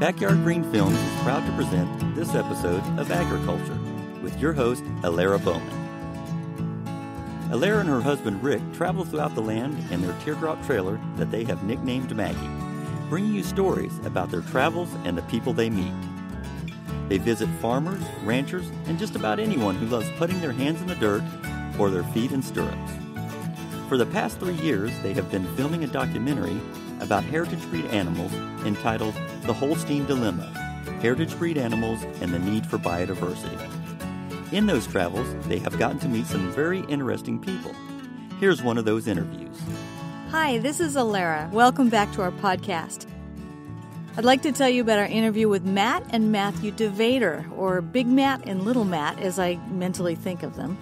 Backyard Green Films is proud to present this episode of Agriculture with your host, Alara Bowman. Alara and her husband Rick travel throughout the land in their teardrop trailer that they have nicknamed Maggie, bringing you stories about their travels and the people they meet. They visit farmers, ranchers, and just about anyone who loves putting their hands in the dirt or their feet in stirrups. For the past three years, they have been filming a documentary about heritage breed animals entitled The Holstein Dilemma Heritage Breed Animals and the Need for Biodiversity. In those travels, they have gotten to meet some very interesting people. Here's one of those interviews. Hi, this is Alara. Welcome back to our podcast. I'd like to tell you about our interview with Matt and Matthew DeVader, or Big Matt and Little Matt, as I mentally think of them.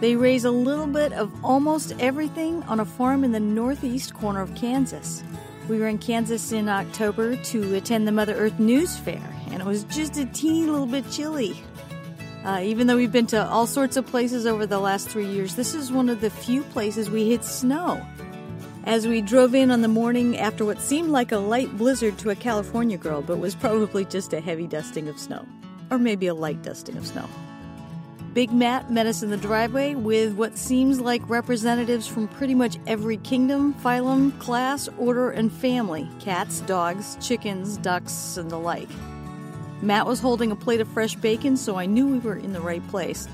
They raise a little bit of almost everything on a farm in the northeast corner of Kansas. We were in Kansas in October to attend the Mother Earth News Fair, and it was just a teeny little bit chilly. Uh, even though we've been to all sorts of places over the last three years, this is one of the few places we hit snow. As we drove in on the morning after what seemed like a light blizzard to a California girl, but was probably just a heavy dusting of snow. Or maybe a light dusting of snow. Big Matt met us in the driveway with what seems like representatives from pretty much every kingdom, phylum, class, order, and family cats, dogs, chickens, ducks, and the like. Matt was holding a plate of fresh bacon, so I knew we were in the right place.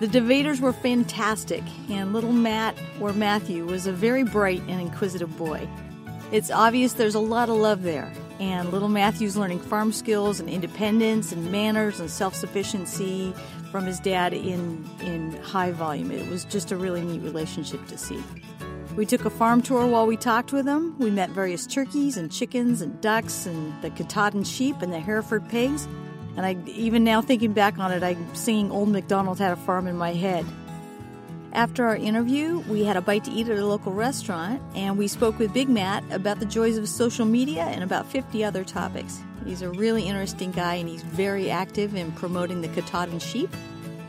The DeVaders were fantastic, and little Matt, or Matthew, was a very bright and inquisitive boy. It's obvious there's a lot of love there, and little Matthew's learning farm skills and independence and manners and self sufficiency from his dad in, in high volume. It was just a really neat relationship to see. We took a farm tour while we talked with him. We met various turkeys and chickens and ducks and the Katahdin sheep and the Hereford pigs. And I, even now thinking back on it, I'm singing Old MacDonald Had a Farm in my head. After our interview, we had a bite to eat at a local restaurant, and we spoke with Big Matt about the joys of social media and about 50 other topics. He's a really interesting guy, and he's very active in promoting the Katahdin sheep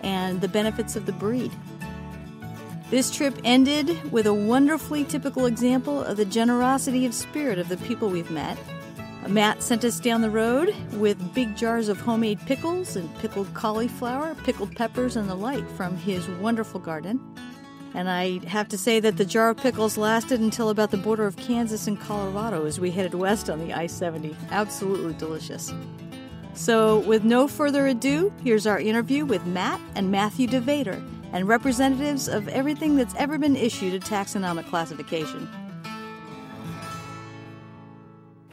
and the benefits of the breed. This trip ended with a wonderfully typical example of the generosity of spirit of the people we've met. Matt sent us down the road with big jars of homemade pickles and pickled cauliflower, pickled peppers, and the like from his wonderful garden. And I have to say that the jar of pickles lasted until about the border of Kansas and Colorado as we headed west on the I 70. Absolutely delicious. So, with no further ado, here's our interview with Matt and Matthew DeVader and representatives of everything that's ever been issued a taxonomic classification.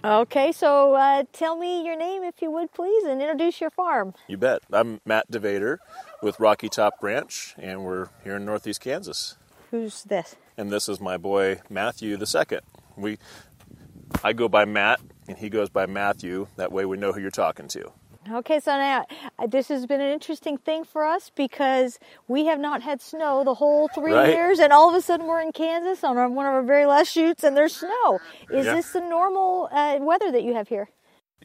Okay, so uh, tell me your name, if you would, please, and introduce your farm. You bet. I'm Matt DeVader with Rocky Top Ranch, and we're here in Northeast Kansas. Who's this? And this is my boy Matthew the second. We, I go by Matt, and he goes by Matthew. That way, we know who you're talking to. Okay, so now uh, this has been an interesting thing for us because we have not had snow the whole three Right. years, and all of a sudden we're in Kansas on our, one of our very last shoots, and there's snow. Is Yeah. this the normal uh, weather that you have here?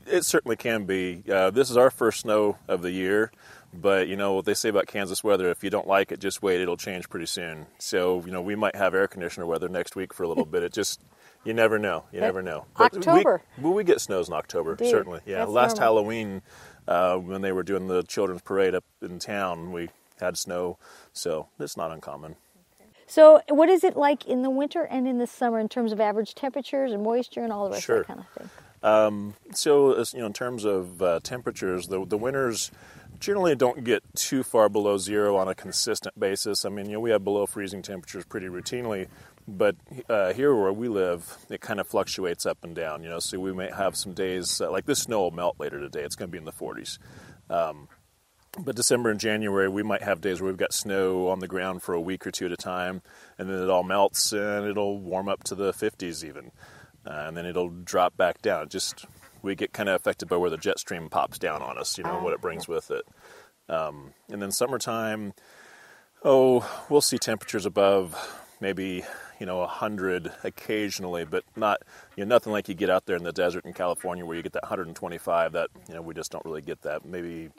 It certainly can be. Uh, this is our first snow of the year, but you know what they say about Kansas weather: if you don't like it, just wait; it'll change pretty soon. So you know we might have air conditioner weather next week for a little bit. It just you never know. You never know. we- October. well, we get snows in October, you? certainly. Yeah. Last normal. Halloween, uh, when they were doing the children's parade up in town, we had snow, so it's not uncommon. So, what is it like in the winter and in the summer in terms of average temperatures and moisture and all the rest Sure. of that kind of thing? So, you know, in terms of uh, temperatures, the the winters generally don't get too far below zero on a consistent basis. I mean, you know, we have below freezing temperatures pretty routinely, but uh, here where we live, it kind of fluctuates up and down. You know, so we may have some days uh, like this snow will melt later today. It's going to be in the 40s. Um, but December and January, we might have days where we've got snow on the ground for a week or two at a time, and then it all melts and it'll warm up to the 50s even, uh, and then it'll drop back down. Just we get kind of affected by where the jet stream pops down on us, you know, what it brings with it. Um, and then summertime, oh, we'll see temperatures above maybe you know 100 occasionally, but not you know nothing like you get out there in the desert in California where you get that 125. That you know we just don't really get that. Maybe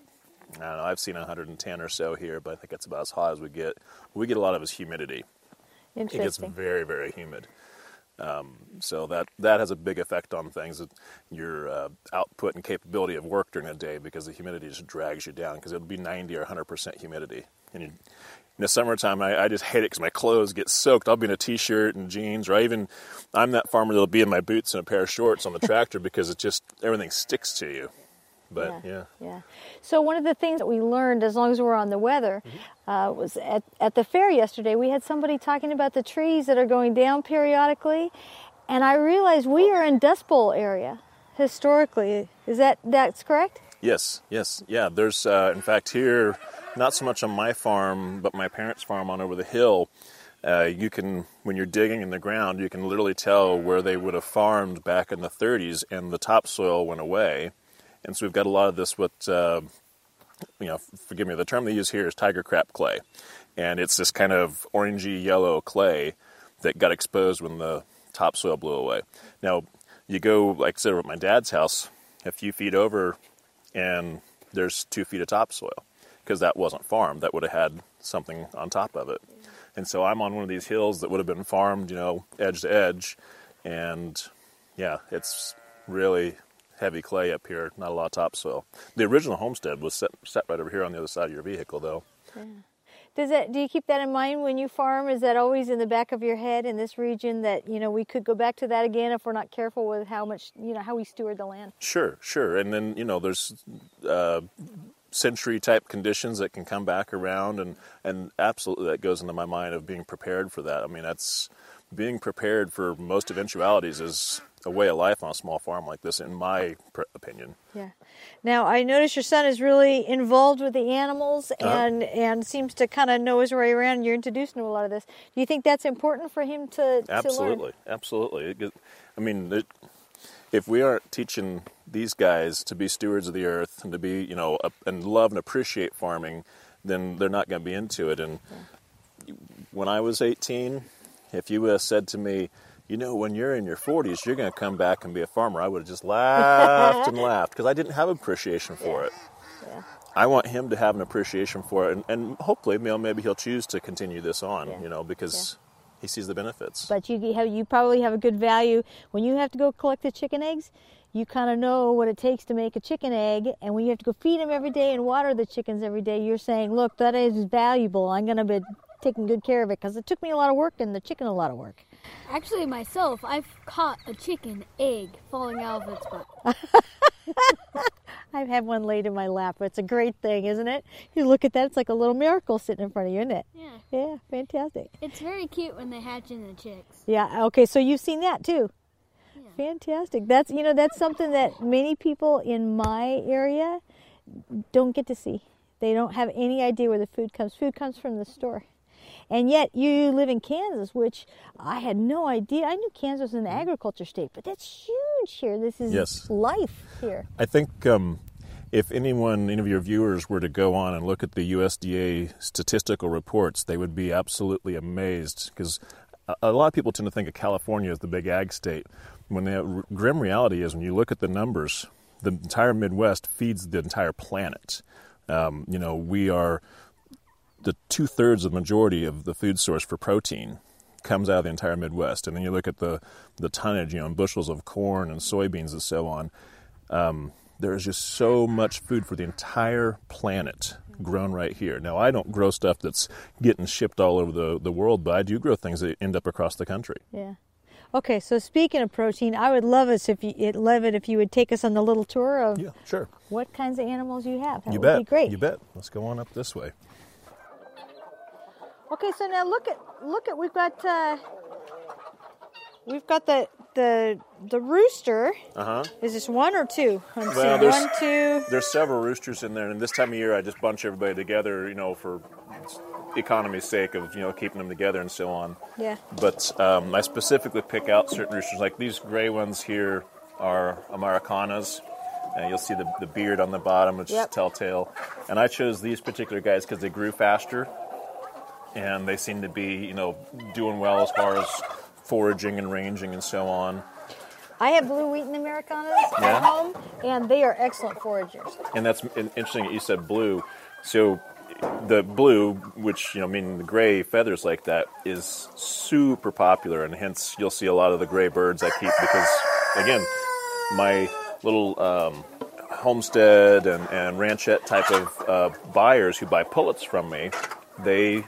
I don't know. I've seen 110 or so here, but I think that's about as hot as we get. What we get a lot of is humidity. Interesting. It gets very very humid. Um, so that that has a big effect on things, your uh, output and capability of work during the day because the humidity just drags you down because it'll be 90 or 100 percent humidity. And you, in the summertime, I, I just hate it because my clothes get soaked. I'll be in a t-shirt and jeans, or I even I'm that farmer that'll be in my boots and a pair of shorts on the tractor because it just everything sticks to you. But yeah, yeah, yeah. So one of the things that we learned, as long as we're on the weather, mm-hmm. uh, was at at the fair yesterday. We had somebody talking about the trees that are going down periodically, and I realized we are in Dust Bowl area historically. Is that that's correct? Yes, yes, yeah. There's uh, in fact here, not so much on my farm, but my parents' farm on over the hill. Uh, you can, when you're digging in the ground, you can literally tell where they would have farmed back in the 30s, and the topsoil went away. And so we've got a lot of this. What uh, you know, forgive me, the term they use here is tiger crap clay, and it's this kind of orangey yellow clay that got exposed when the topsoil blew away. Now, you go, like I said, at my dad's house, a few feet over, and there's two feet of topsoil because that wasn't farmed. That would have had something on top of it. And so I'm on one of these hills that would have been farmed, you know, edge to edge. And yeah, it's really heavy clay up here, not a lot of topsoil. The original homestead was set, set right over here on the other side of your vehicle, though. Yeah. Does that do you keep that in mind when you farm? Is that always in the back of your head in this region that you know we could go back to that again if we're not careful with how much you know how we steward the land? Sure, sure. And then you know there's uh, century type conditions that can come back around, and and absolutely that goes into my mind of being prepared for that. I mean that's being prepared for most eventualities is a way of life on a small farm like this, in my opinion. Yeah. Now I notice your son is really involved with the animals uh-huh. and uh-huh. and seems to kind of know his way around. You're introducing him to a lot of this. Do you think that's important for him to absolutely, to absolutely? I mean, it, if we aren't teaching these guys to be stewards of the earth and to be, you know, and love and appreciate farming, then they're not going to be into it. And yeah. when I was 18, if you uh, said to me, you know, when you're in your 40s, you're going to come back and be a farmer. I would have just laughed and laughed because I didn't have appreciation for yeah. it. Yeah. I want him to have an appreciation for it, and, and hopefully, you know, maybe he'll choose to continue this on, you know, because he sees the benefits. But you have, you probably have a good value when you have to go collect the chicken eggs. You kind of know what it takes to make a chicken egg, and when you have to go feed them every day and water the chickens every day, you're saying, "Look, that is valuable. I'm going to be taking good care of it because it took me a lot of work and the chicken a lot of work." Actually, myself, I've caught a chicken egg falling out of its butt. I've had one laid in my lap. It's a great thing, isn't it? You look at that, it's like a little miracle sitting in front of you, isn't it? Yeah. Yeah, fantastic. It's very cute when they hatch in the chicks. Yeah, okay, so you've seen that too. Yeah. Fantastic. That's you know, that's something that many people in my area don't get to see. They don't have any idea where the food comes. Food comes from the store. And yet you live in Kansas, which I had no idea. I knew Kansas was an mm-hmm. agriculture state, but that's huge here. This is yes. life here. I think um, if anyone, any of your viewers, were to go on and look at the USDA statistical reports, they would be absolutely amazed because a lot of people tend to think of California as the big ag state. When the grim reality is, when you look at the numbers, the entire Midwest feeds the entire planet. Um, you know, we are the two thirds of the majority of the food source for protein comes out of the entire Midwest. And then you look at the, the tonnage, you know, in bushels of corn and soybeans and so on. Um, there is just so much food for the entire planet grown right here. Now, I don't grow stuff that's getting shipped all over the, the world, but I do grow things that end up across the country. Yeah. Okay, so speaking of protein, I would love us if you love it if you would take us on the little tour of yeah, sure. what kinds of animals you have. That you would bet. be great. You bet. Let's go on up this way. Okay, so now look at look at we've got uh, we've got the the the rooster. Uh huh. Is this one or two? Let's well, there's, one, two. There's several roosters in there, and this time of year I just bunch everybody together, you know, for economy's sake of you know keeping them together and so on. Yeah. But um, I specifically pick out certain roosters, like these gray ones here are Americanas. And you'll see the, the beard on the bottom, which yep. is telltale. And I chose these particular guys because they grew faster and they seem to be, you know, doing well as far as foraging and ranging and so on. I have blue wheaten Americanas yeah. at home, and they are excellent foragers. And that's interesting that you said blue. So the blue, which you know, meaning the gray feathers like that, is super popular, and hence you'll see a lot of the gray birds I keep because, again, my little um, homestead and, and ranchette type of uh, buyers who buy pullets from me, they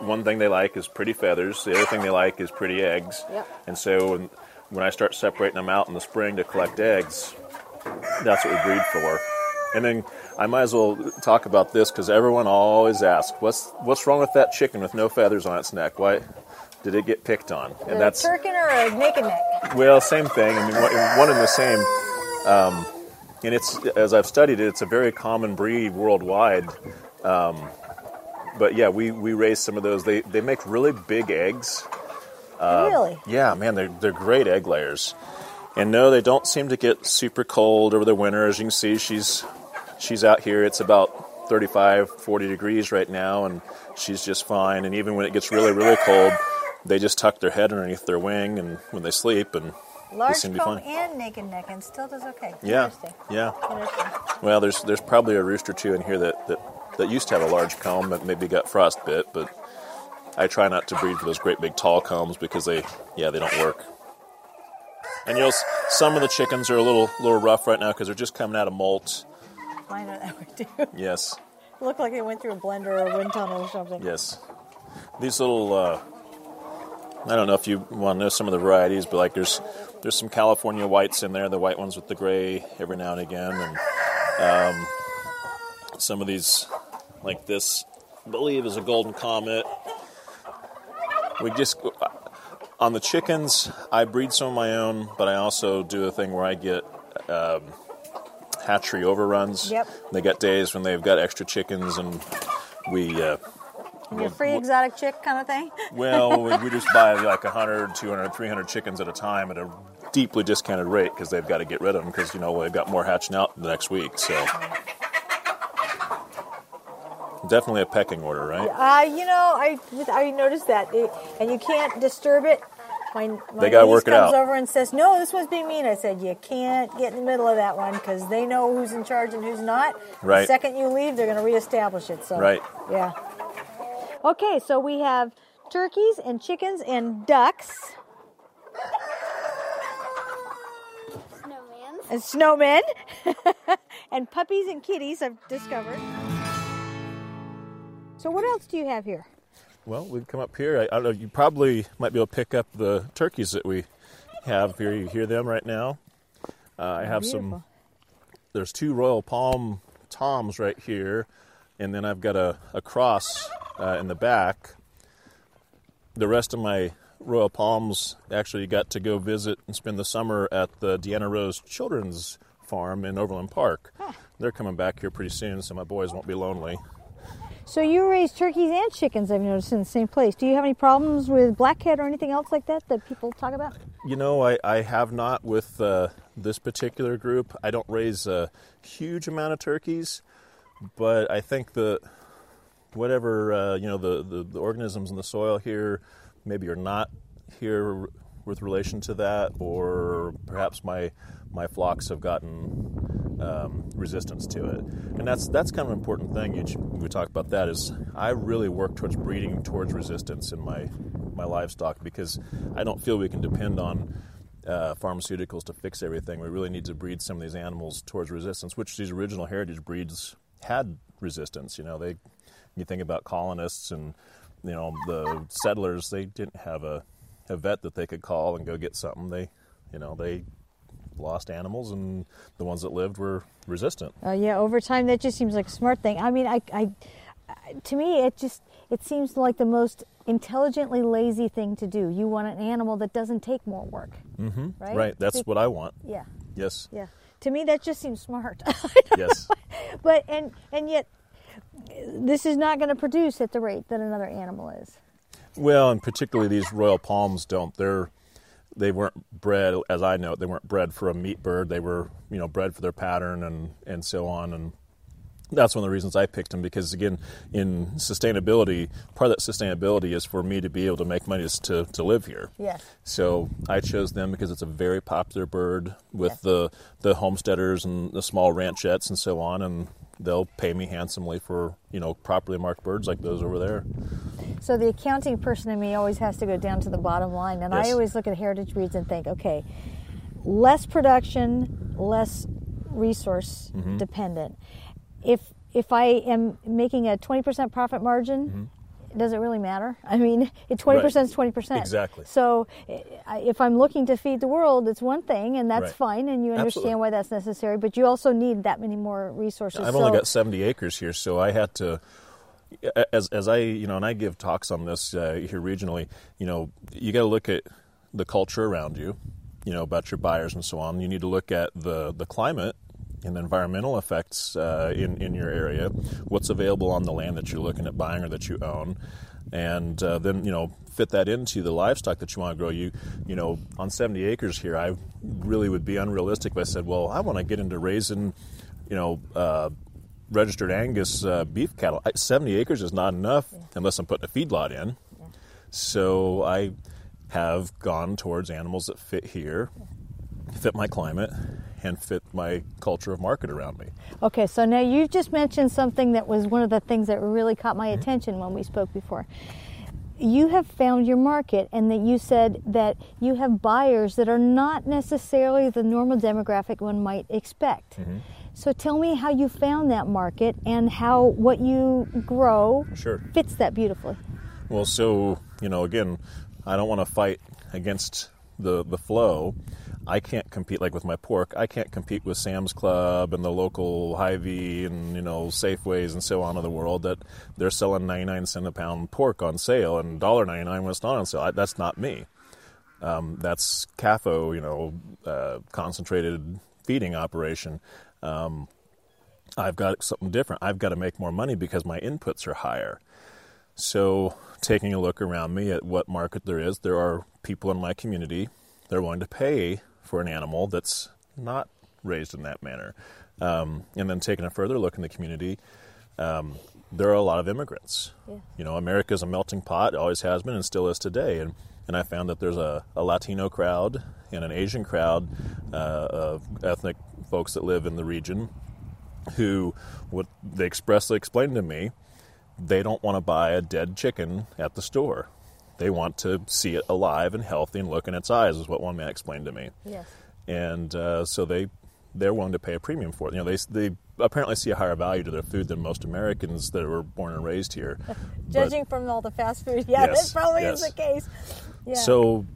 one thing they like is pretty feathers. The other thing they like is pretty eggs. Yep. And so when, when I start separating them out in the spring to collect eggs, that's what we breed for. And then I might as well talk about this because everyone always asks, "What's what's wrong with that chicken with no feathers on its neck? Why did it get picked on?" And that's a turken or a naked neck? well, same thing. I mean, one, one and the same. Um, and it's as I've studied it, it's a very common breed worldwide. Um, but yeah, we, we raise some of those. They they make really big eggs. Um, really? Yeah, man, they're they're great egg layers. And no, they don't seem to get super cold over the winter. As you can see, she's she's out here. It's about 35, 40 degrees right now, and she's just fine. And even when it gets really, really cold, they just tuck their head underneath their wing, and when they sleep, and they Large seem to be fine. and naked neck, and still does okay. Yeah, Interesting. yeah. Interesting. Well, there's there's probably a rooster too in here that, that, that used to have a large comb that maybe got frostbit, but I try not to breed for those great big tall combs because they yeah they don't work. And you'll some of the chickens are a little little rough right now because they're just coming out of molt. Mine are that way too. Yes, Look like they went through a blender or a wind tunnel or something. yes. These little uh, I don't know if you want to know some of the varieties, but like there's there's some California whites in there, the white ones with the gray every now and again, and um, some of these like this, I believe is a golden comet. We just on the chickens, I breed some of my own, but I also do a thing where I get um, hatchery overruns. Yep. They got days when they've got extra chickens, and we. Uh, Your free exotic chick kind of thing. well, we, we just buy like 100, 200, 300 chickens at a time at a deeply discounted rate because they've got to get rid of them because, you know, they've got more hatching out the next week. So definitely a pecking order, right? Uh, you know, I I noticed that, It- and you can't disturb it. My, my They gotta work it comes out. over and says, "No, this one's being mean." I said, "You can't get in the middle of that one because they know who's in charge and who's not. The second you leave, they're going to reestablish it." So, Right. yeah. Okay, so we have turkeys and chickens and ducks Snowman. and snowmen and puppies and kitties. I've discovered. So, what else do you have here? Well, we've come up here. I, I don't know. You probably might be able to pick up the turkeys that we have here. You hear them right now. Uh, I have some. There's two Royal Palm toms right here, and then I've got a, a cross uh, in the back. The rest of my Royal Palms actually got to go visit and spend the summer at the Deanna Rose Children's Farm in Overland Park. They're coming back here pretty soon, so my boys won't be lonely. So you raise turkeys and chickens, I've noticed, in the same place. Do you have any problems with blackhead or anything else like that that people talk about? You know, I, I have not with uh, this particular group. I don't raise a huge amount of turkeys, but I think the whatever uh, you know the, the, the organisms in the soil here maybe are not here with relation to that, or perhaps my my flocks have gotten um, resistance to it, and that's that's kind of an important thing. You, we talk about that is I really work towards breeding towards resistance in my my livestock because I don't feel we can depend on uh, pharmaceuticals to fix everything. We really need to breed some of these animals towards resistance, which these original heritage breeds had resistance. You know, they you think about colonists and you know the settlers, they didn't have a, a vet that they could call and go get something. They, you know, they lost animals, and the ones that lived were resistant. Uh, yeah, over time, that just seems like a smart thing. I mean, I, I, to me, it just it seems like the most intelligently lazy thing to do. You want an animal that doesn't take more work, mm-hmm. right? Right. That's Be- what I want. Yeah, Yes. yeah. To me, that just seems smart. Yes. but and and yet, this is not going to produce at the rate that another animal is. Well, and particularly these royal palms don't. They're they weren't bred, as I know, they weren't bred for a meat bird. They were, you know, bred for their pattern and and so on. And that's one of the reasons I picked them because again, in sustainability, part of that sustainability is for me to be able to make money to, to live here. Yes. So I chose them because it's a very popular bird with Yes. the the homesteaders and the small ranchettes and so on, and they'll pay me handsomely for you know properly marked birds like those over there. So the accounting person in me always has to go down to the bottom line, and I always look at heritage breeds and think, okay, less production, less resource Mm-hmm. dependent. If if I am making a twenty percent profit margin. Mm-hmm. Does it really matter? I mean, twenty percent is twenty percent. Exactly. So, if I'm looking to feed the world, it's one thing, and that's Right. fine, and you understand Absolutely. why that's necessary. But you also need that many more resources. I've so, only got 70 acres here, so I had to, as as I you know, and I give talks on this uh, here regionally. You know, you got to look at the culture around you, you know, about your buyers and so on. You need to look at the the climate and environmental effects uh, in in your area. What's available on the land that you're looking at buying or that you own, and uh, then you know fit that into the livestock that you want to grow. You you know, on 70 acres here, I really would be unrealistic if I said, well, I want to get into raising, you know. Uh, registered Angus uh, beef cattle. I, 70 acres is not enough unless I'm putting a feedlot in. So I have gone towards animals that fit here, fit my climate, and fit my culture of market around me. Okay, so now you just mentioned something that was one of the things that really caught my Mm-hmm. attention when we spoke before. You have found your market, and that you said that you have buyers that are not necessarily the normal demographic one might expect. Mm-hmm. So tell me how you found that market and how what you grow Sure. fits that beautifully. Well, so you know, again, I don't want to fight against the the flow. I can't compete like with my pork. I can't compete with Sam's Club and the local Hy-Vee and you know Safeways and so on of the world that they're selling 99 cent a pound pork on sale and $1.99 when it's not on sale. I, that's not me. Um, that's CAFO, you know, uh, concentrated feeding operation. Um, I've got something different. I've got to make more money because my inputs are higher. So, taking a look around me at what market there is, there are people in my community that are willing to pay for an animal that's not raised in that manner. Um, and then taking a further look in the community, um, there are a lot of immigrants. Yeah. You know, America is a melting pot, always has been and still is today. And, and I found that there's a, a Latino crowd and an Asian crowd uh, of ethnic folks that live in the region who what they expressly explained to me they don't want to buy a dead chicken at the store. They want to see it alive and healthy and look in its eyes, is what one man explained to me. Yes. And uh, so they they're willing to pay a premium for it. You know, they they apparently see a higher value to their food than most Americans that were born and raised here. But- Judging from all the fast food, yeah, Yes, that probably is the case. Yeah. So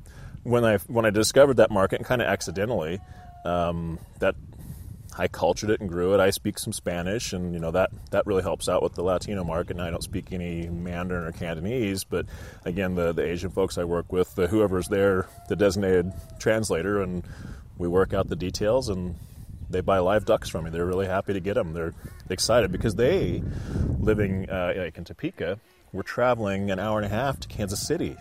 when I when I discovered that market, and kind of accidentally, um, that I cultured it and grew it. I speak some Spanish, and you know that that really helps out with the Latino market. And I don't speak any Mandarin or Cantonese, but again, the the Asian folks I work with, the, whoever's there, the designated translator, and we work out the details and. They buy live ducks from me. They're really happy to get them. They're excited because they, living uh, like in Topeka, were traveling an hour and a half to Kansas City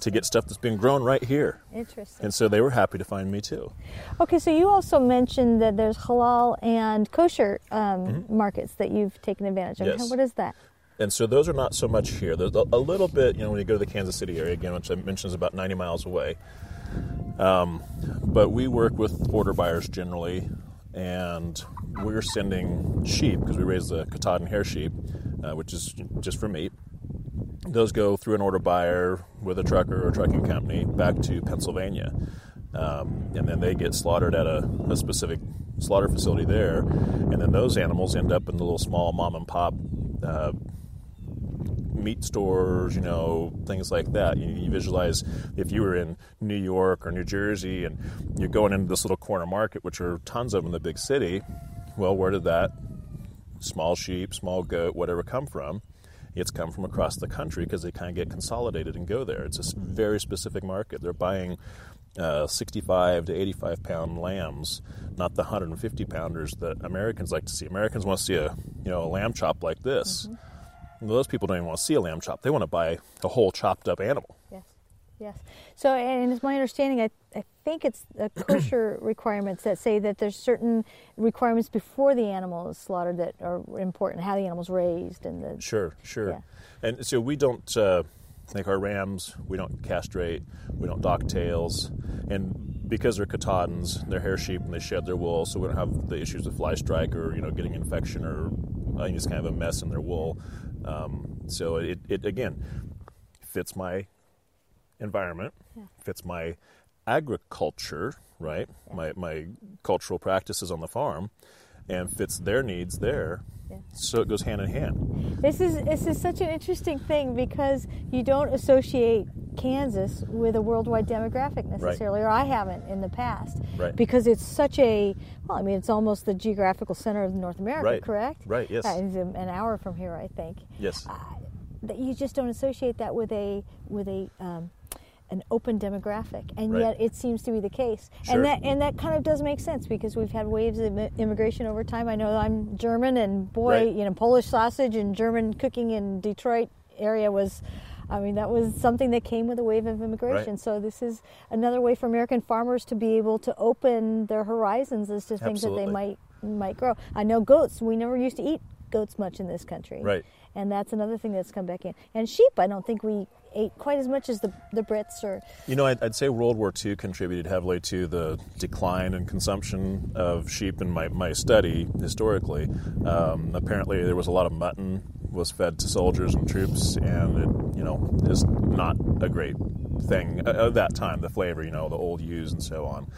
to get stuff that's been grown right here. Interesting. And so they were happy to find me too. Okay, so you also mentioned that there's halal and kosher um, markets that you've taken advantage of. Mm-hmm. Yes. What is that? And so those are not so much here. There's a, a little bit, you know, when you go to the Kansas City area, again, which I mentioned is about 90 miles away. Um, but we work with order buyers generally, and we're sending sheep because we raise the Katahdin hair sheep, uh, which is just for meat. Those go through an order buyer with a trucker or trucking company back to Pennsylvania. Um, and then they get slaughtered at a, a specific slaughter facility there. And then those animals end up in the little small mom and pop uh, meat stores, you know, things like that. You, you visualize if you were in New York or New Jersey and you're going into this little corner market, which are tons of them in the big city. Well, where did that small sheep, small goat, whatever come from? It's come from across the country because they kind of get consolidated and go there. It's a very specific market. They're buying uh, 65 to 85 pound lambs, not the 150 pounders that Americans like to see. Americans want to see a you know a lamb chop like this. Well, those people don't even want to see a lamb chop. They want to buy a whole chopped up animal. Yes. Yes. So, and it's my understanding, I I think it's the kosher requirements that say that there's certain requirements before the animal is slaughtered that are important. How the animal's raised and the Sure, sure. Yeah. And so we don't, uh, like our rams, we don't castrate, we don't dock tails, and because they're Katahdins, they're hair sheep and they shed their wool, so we don't have the issues of fly strike or you know getting infection or I think it's kind of a mess in their wool. Um, so it, it again fits my environment, fits my agriculture, right? My my cultural practices on the farm, and fits their needs there. So it goes hand in hand. This is this is such an interesting thing because you don't associate Kansas with a worldwide demographic necessarily, or I haven't in the past. Right. Because it's such a well, I mean, it's almost the geographical center of North America, Right. correct? Right, yes. Yeah, it's an hour from here, I think. Yes. That you just don't associate that with a with a um, an open demographic, and Right. yet it seems to be the case. Sure. And that and that kind of does make sense because we've had waves of immigration over time. I know I'm German, and boy, Right. you know, Polish sausage and German cooking in Detroit area was. I mean, that was something that came with a wave of immigration. Right. So this is another way for American farmers to be able to open their horizons as to things that they might might grow. I know goats. We never used to eat goats much in this country. Right. And that's another thing that's come back in. And sheep, I don't think we ate quite as much as the the Brits or You know, I'd, I'd say World War II contributed heavily to the decline in consumption of sheep in my, my study historically. Um, apparently, there was a lot of mutton was fed to soldiers and troops, and it, you know, is not a great thing at at that time. The flavor, you know, the old ewes and so on.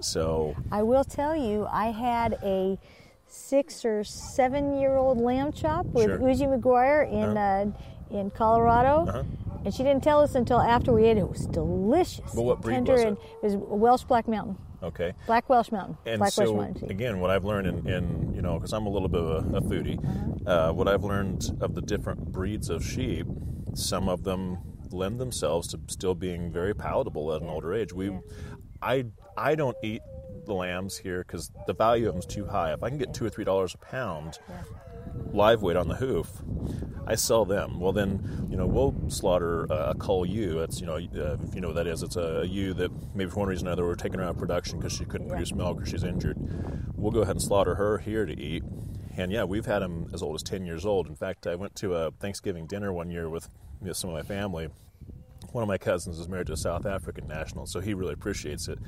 So, I will tell you, I had a six or seven year old lamb chop with Sure. Uzi McGuire in uh, in Colorado. Uh-huh. And she didn't tell us until after we ate it. It was delicious. Well, what breed tender was it? and it was Welsh Black Mountain. okay. Black Welsh Mountain. And Black so, Welsh Mountain. again, what I've learned in, in you know, because I'm a little bit of a, a foodie, Uh-huh. uh, what I've learned of the different breeds of sheep, some of them lend themselves to still being very palatable at an older age. We, I, I don't eat the lambs here because the value of them is too high. If I can get two or three dollars a pound, live weight on the hoof, I sell them. Well, then, you know, we'll slaughter a, a cull ewe. It's, you know, uh, if you know what that is, it's a, ewe that maybe for one reason or another we're taking her out of production because she couldn't produce milk or she's injured. We'll go ahead and slaughter her here to eat. And yeah, we've had them as old as 10 years old. In fact, I went to a Thanksgiving dinner one year with you know, some of my family. One of my cousins is married to a South African national, so he really appreciates it.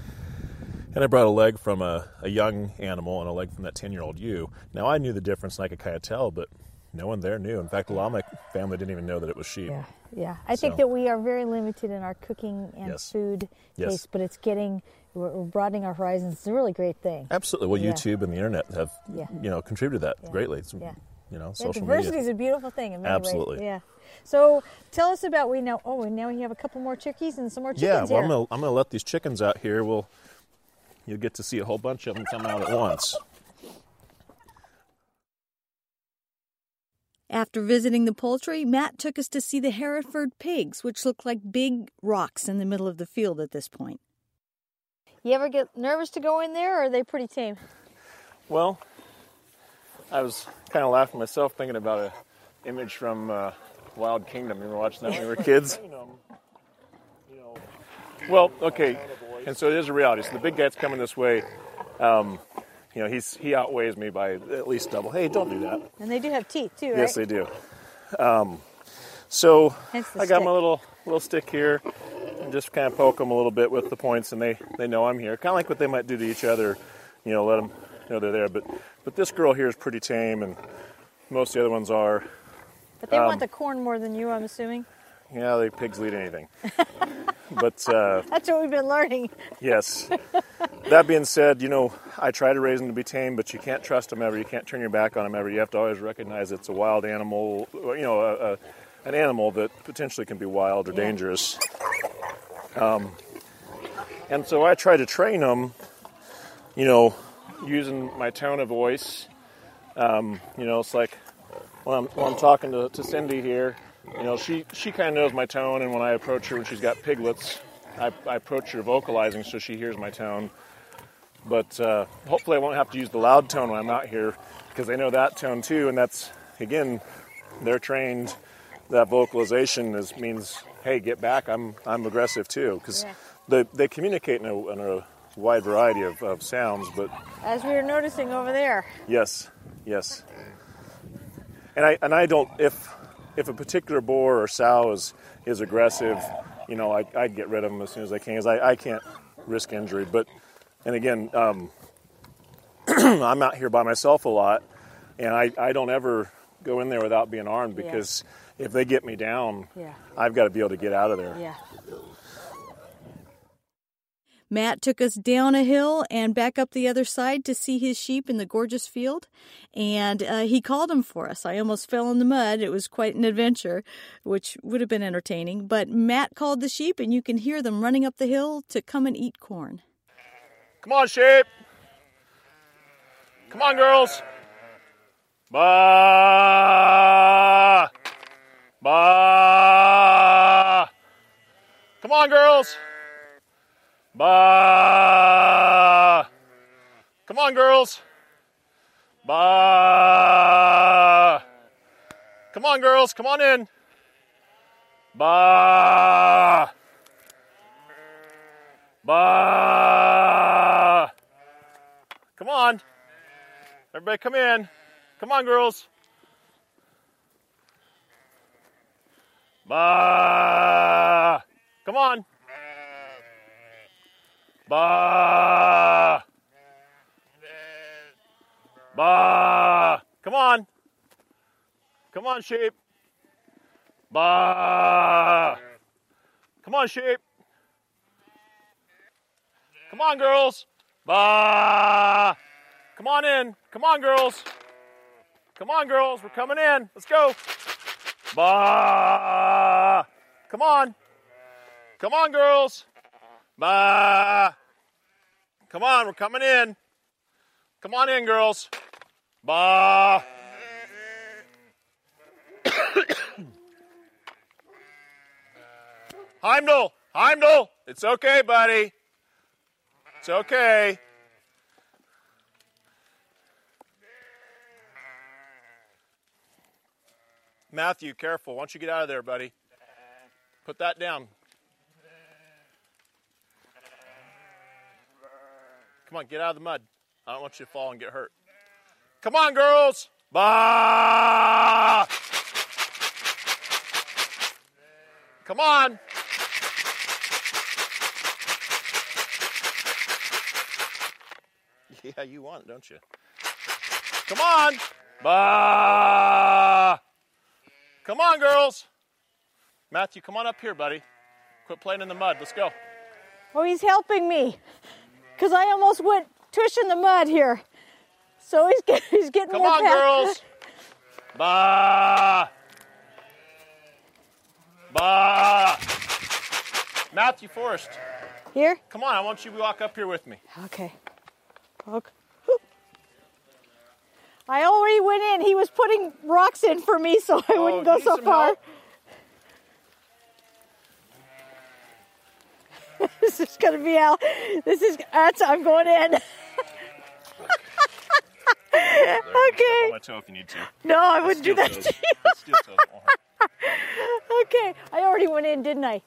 And I brought a leg from a, a young animal and a leg from that 10 year old ewe. Now, I knew the difference and I could kind of tell, but no one there knew. In fact, a lot of my family didn't even know that it was sheep. Yeah, yeah. I think that we are very limited in our cooking and Yes. food Yes. taste, but it's getting we're, broadening our horizons. It's a really great thing. Absolutely. Well, Yeah. YouTube and the internet have, Yeah. you know, contributed that Yeah. greatly. It's, Yeah. You know, social diversity media. is a beautiful thing in many Absolutely. ways. Yeah. So tell us about we now. Oh, and now we have a couple more chickies and some more chickens Yeah, well, here. I'm gonna, I'm gonna let these chickens out here. We'll, you'll get to see a whole bunch of them come out at once. After visiting the poultry, Matt took us to see the Hereford pigs, which look like big rocks in the middle of the field at this point. You ever get nervous to go in there, or are they pretty tame? Well, I was kind of laughing myself thinking about a image from uh, Wild Kingdom. You were watching that when we were kids. Well, okay, and so it is a reality. So the big guy's coming this way. Um, you know, he's he outweighs me by at least double. Hey, don't do that. And they do have teeth too, right? Yes, they do. Um, so I got stick. my little little stick here, and just kind of poke them a little bit with the points, and they they know I'm here. Kind of like what they might do to each other. You know, let them know they're there. But but this girl here is pretty tame, and most of the other ones are. But they Um, want the corn more than you, I'm assuming. Yeah, they pigs lead anything. but uh, That's what we've been learning. Yes. that being said, you know, I try to raise them to be tame, but you can't trust them ever. You can't turn your back on them ever. You have to always recognize it's a wild animal, you know, a, a, an animal that potentially can be wild or Yeah. dangerous. Um, and so I try to train them, you know, using my tone of voice. Um, you know, it's like when I'm, when I'm talking to, to Cindy here, you know, she, she kind of knows my tone, and when I approach her when she's got piglets, I, I approach her vocalizing so she hears my tone. But uh, hopefully, I won't have to use the loud tone when I'm out here because they know that tone too, and that's again, they're trained. That vocalization is means, hey, get back. I'm I'm aggressive too because Yeah. they, they communicate in a, in a wide variety of, of sounds, but As we were noticing over there. yes, yes. And I and I don't if if a particular boar or sow is is aggressive, you know, I I'd get rid of them as soon as I can because I, I can't risk injury. But and again, um, I'm out here by myself a lot, and I, I don't ever go in there without being armed Yeah. because if they get me down, Yeah. I've got to be able to get out of there. Yeah. Matt took us down a hill and back up the other side to see his sheep in the gorgeous field. And uh, he called them for us. I almost fell in the mud. It was quite an adventure, which would have been entertaining. But Matt called the sheep, and you can hear them running up the hill to come and eat corn. Come on, sheep. Come on, girls. Ba. Ba. Come on, girls. Ba. Come on, girls. Ba. Come on, girls. Come on in. Ba. Ba. Come on. Everybody come in. Come on, girls. Ba. Come on. Ba. Ba. Come on. Come on, sheep. Ba. Come on, sheep. Come on, girls. Ba. Come on in. Come on, girls. Come on, girls. We're coming in. Let's go. Ba. Come on. Come on, girls. Ba. Come on, we're coming in. Come on in, girls. Ba. Heimdall, Heimdall, it's okay, buddy. It's okay. Matthew, careful. Why don't you get out of there, buddy? Put that down. Come on, get out of the mud. I don't want you to fall and get hurt. Come on, girls. Bah! Come on. Yeah, you want don't you? Come on. Bah! Come on, girls. Matthew, come on up here, buddy. Quit playing in the mud. Let's go. Oh, he's helping me because I almost went tush in the mud here. So he's, get, he's getting Come more on, girls. Bah. Bah. Matthew Forrest, Here? come on. I want you to walk up here with me. Okay. Okay. I already went in. He was putting rocks in for me so I Oh, wouldn't go so far. help? This is gonna be out. This is that's I'm going in. Okay. My toe if you need to. No, I wouldn't do that to you. Steel toes won't hurt. Okay. I already went in, didn't I?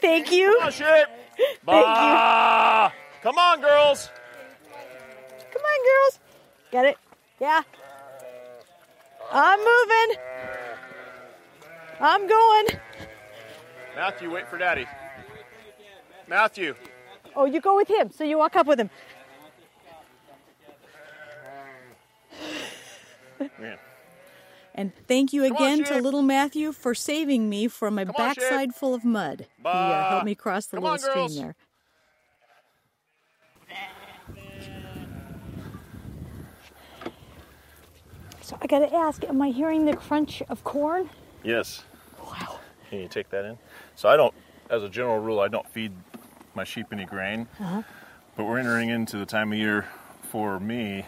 Thank you. On, shit. Bah. Come on, girls. Come on, girls. Get it? Yeah. I'm moving. I'm going. Matthew, wait for daddy. Matthew. Oh, you go with him. So you walk up with him. Man. And thank you Come on, again to little Matthew for saving me from a Come on, Chip. backside full of mud. He uh, helped me cross the Come little on, stream girls. there. So I got to ask, am I hearing the crunch of corn? Yes. Wow. Can you take that in? So I don't, as a general rule, I don't feed my sheep any grain. But we're entering into the time of year for me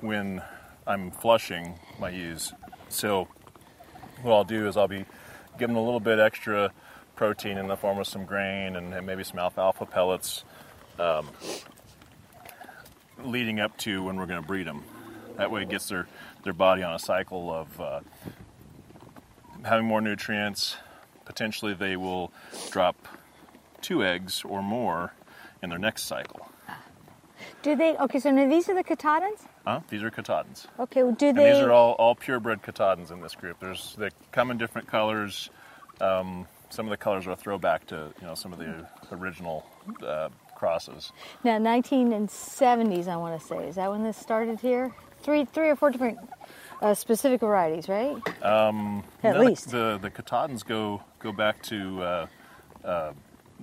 when I'm flushing my ewes. So what I'll do is I'll be giving a little bit extra protein in the form of some grain and, and maybe some alfalfa pellets, um, leading up to when we're going to breed them. That way, it gets their their body on a cycle of uh, having more nutrients. Potentially, they will drop two eggs or more in their next cycle. Do they? Okay, so now these are the Katahdins. Huh? These are Katahdins. Okay, well, do And they? these are all, all purebred Katahdins in this group. There's they come in different colors. Um, some of the colors are a throwback to you know some of the original uh, crosses. Now, 1970s, I want to say. Is that when this started here? Three, three or four different uh, specific varieties, right? Um, At no, the- least. the the Katahdins go go back to uh, uh,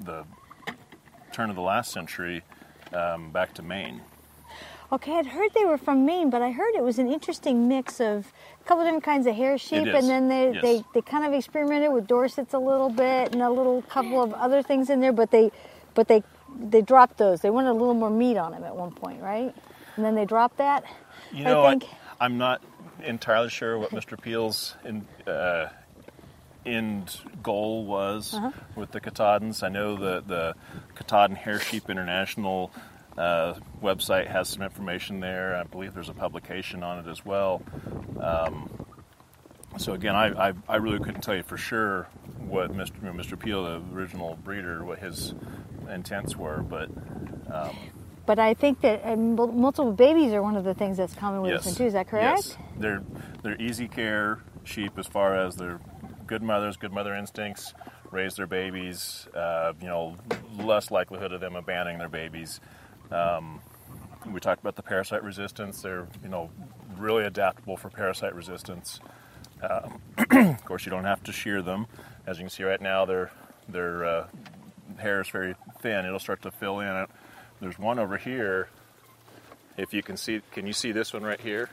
the turn of the last century, um, back to Maine. Okay, I'd heard they were from Maine, but I heard it was an interesting mix of a couple different kinds of hair sheep, and then they, yes. they, they kind of experimented with Dorsets a little bit and a little couple of other things in there, but they but they they dropped those. They wanted a little more meat on them at one point, right? And then they dropped that. You know, I think. I, am not entirely sure what Mr. Piel's in, uh, end goal was Uh-huh. with the Katahdins. I know that the Katahdin Hair Sheep International uh, website has some information there. I believe there's a publication on it as well. Um, so again, I, I, I really couldn't tell you for sure what Mr. Mr. Piel, the original breeder, what his intents were, but But I think that multiple babies are one of the things that's common with this one too. Is that correct? Yes. They're they're easy care sheep as far as they're good mothers, good mother instincts, raise their babies. Uh, you know, less likelihood of them abandoning their babies. Um, we talked about the parasite resistance. They're you know really adaptable for parasite resistance. Um, of course, you don't have to shear them. As you can see right now, their their uh, hair is very thin. It'll start to fill in. There's one over here if you can see can you see this one right here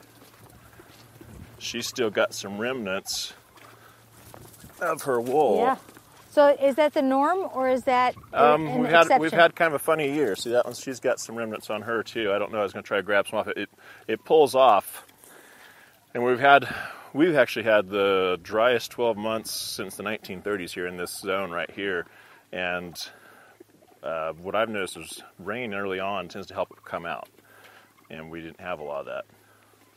she's still got some remnants of her wool. Yeah. So is that the norm or is that um, an we've had exception? we've had kind of a funny year. See that one she's got some remnants on her too. I don't know. I was going to try to grab some off. It. it it pulls off. And we've had we've actually had the driest 12 months since the 1930s here in this zone right here. And uh, what i've noticed is rain early on tends to help it come out. And we didn't have a lot of that.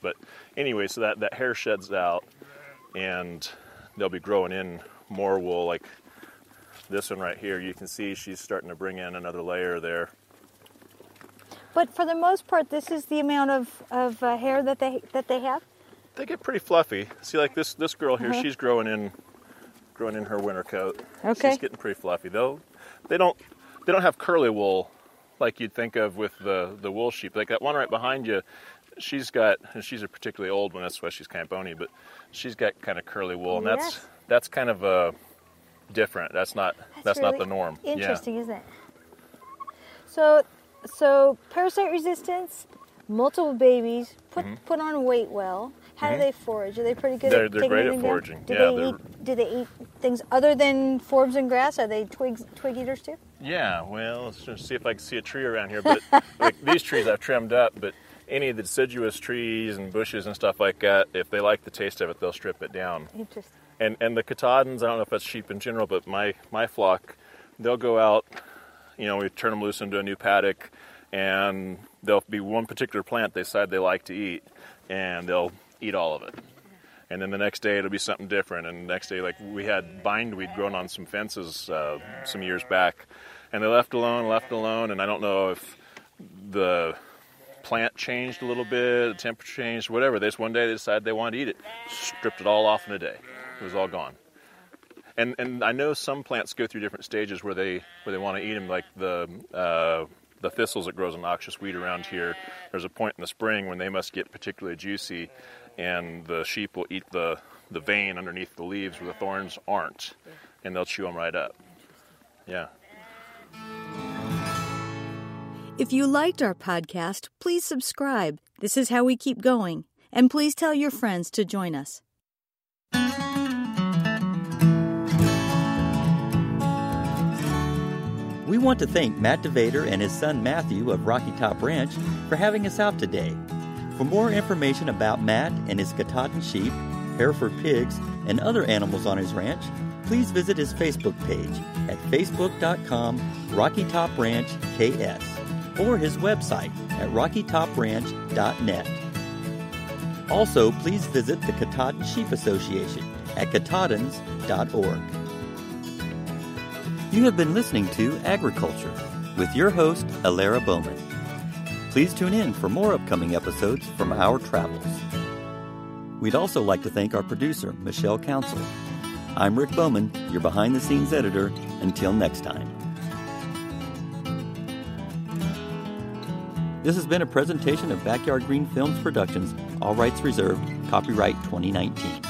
But anyway so that that hair sheds out. And they'll be growing in more wool like this one right here. You can see she's starting to bring in another layer there. But for the most part, this is the amount of, of uh, hair that they that they have. they get pretty fluffy. See like this this girl here Uh-huh. she's growing in growing in her winter coat. Okay. she's getting pretty fluffy. Though they don't they don't have curly wool like you'd think of with the the wool sheep. Like that one right behind you she's got and she's a particularly old one that's why she's kind of bony but she's got kind of curly wool and that's Yes. that's kind of uh different that's not that's, not really the norm Yeah. Interesting, isn't it? So, so parasite resistance, multiple babies, put put on weight well. How do they forage? Are they pretty good Mm-hmm. They're- at they're great at foraging. Do Yeah, they eat? Do they eat things other than forbs and grass? Are they twigs twig eaters too? Yeah, well, let's just see if I can see a tree around here. But like these trees I've trimmed up, but any of the deciduous trees and bushes and stuff like that, if they like the taste of it, they'll strip it down. Interesting. And and the Katahdins, I don't know if that's sheep in general, but my my flock, they'll go out. You know, we turn them loose into a new paddock, and there'll be one particular plant they decide they like to eat, and they'll eat all of it. And then the next day it'll be something different. And the next day, like we had bindweed growing on some fences uh, some years back, and they left alone, left alone. And I don't know if the plant changed a little bit, the temperature changed, whatever. This one day they decided they wanted to eat it, stripped it all off in a day. It was all gone. And and I know some plants go through different stages where they where they want to eat them, like the uh, the thistles that grows a noxious weed around here. There's a point in the spring when they must get particularly juicy, and the sheep will eat the the vein underneath the leaves where the thorns aren't, and they'll chew them right up. Yeah. If you liked our podcast, please subscribe. This is how we keep going. And please tell your friends to join us. We want to thank Matt DeVader and his son Matthew of Rocky Top Ranch for having us out today. For more information about Matt and his Katahdin sheep, Hereford pigs, and other animals on his ranch, please visit his Facebook page at facebook.com Rocky Top Ranch KS or his website at rockytopranch.net. Also, please visit the Katahdin Sheep Association at katahdins.org. You have been listening to Agriculture with your host, Alara Bowman. Please tune in for more upcoming episodes from our travels. We'd also like to thank our producer, Michelle Council. I'm Rick Bowman, your behind the scenes editor. Until next time. This has been a presentation of Backyard Green Films Productions, all rights reserved, copyright 2019.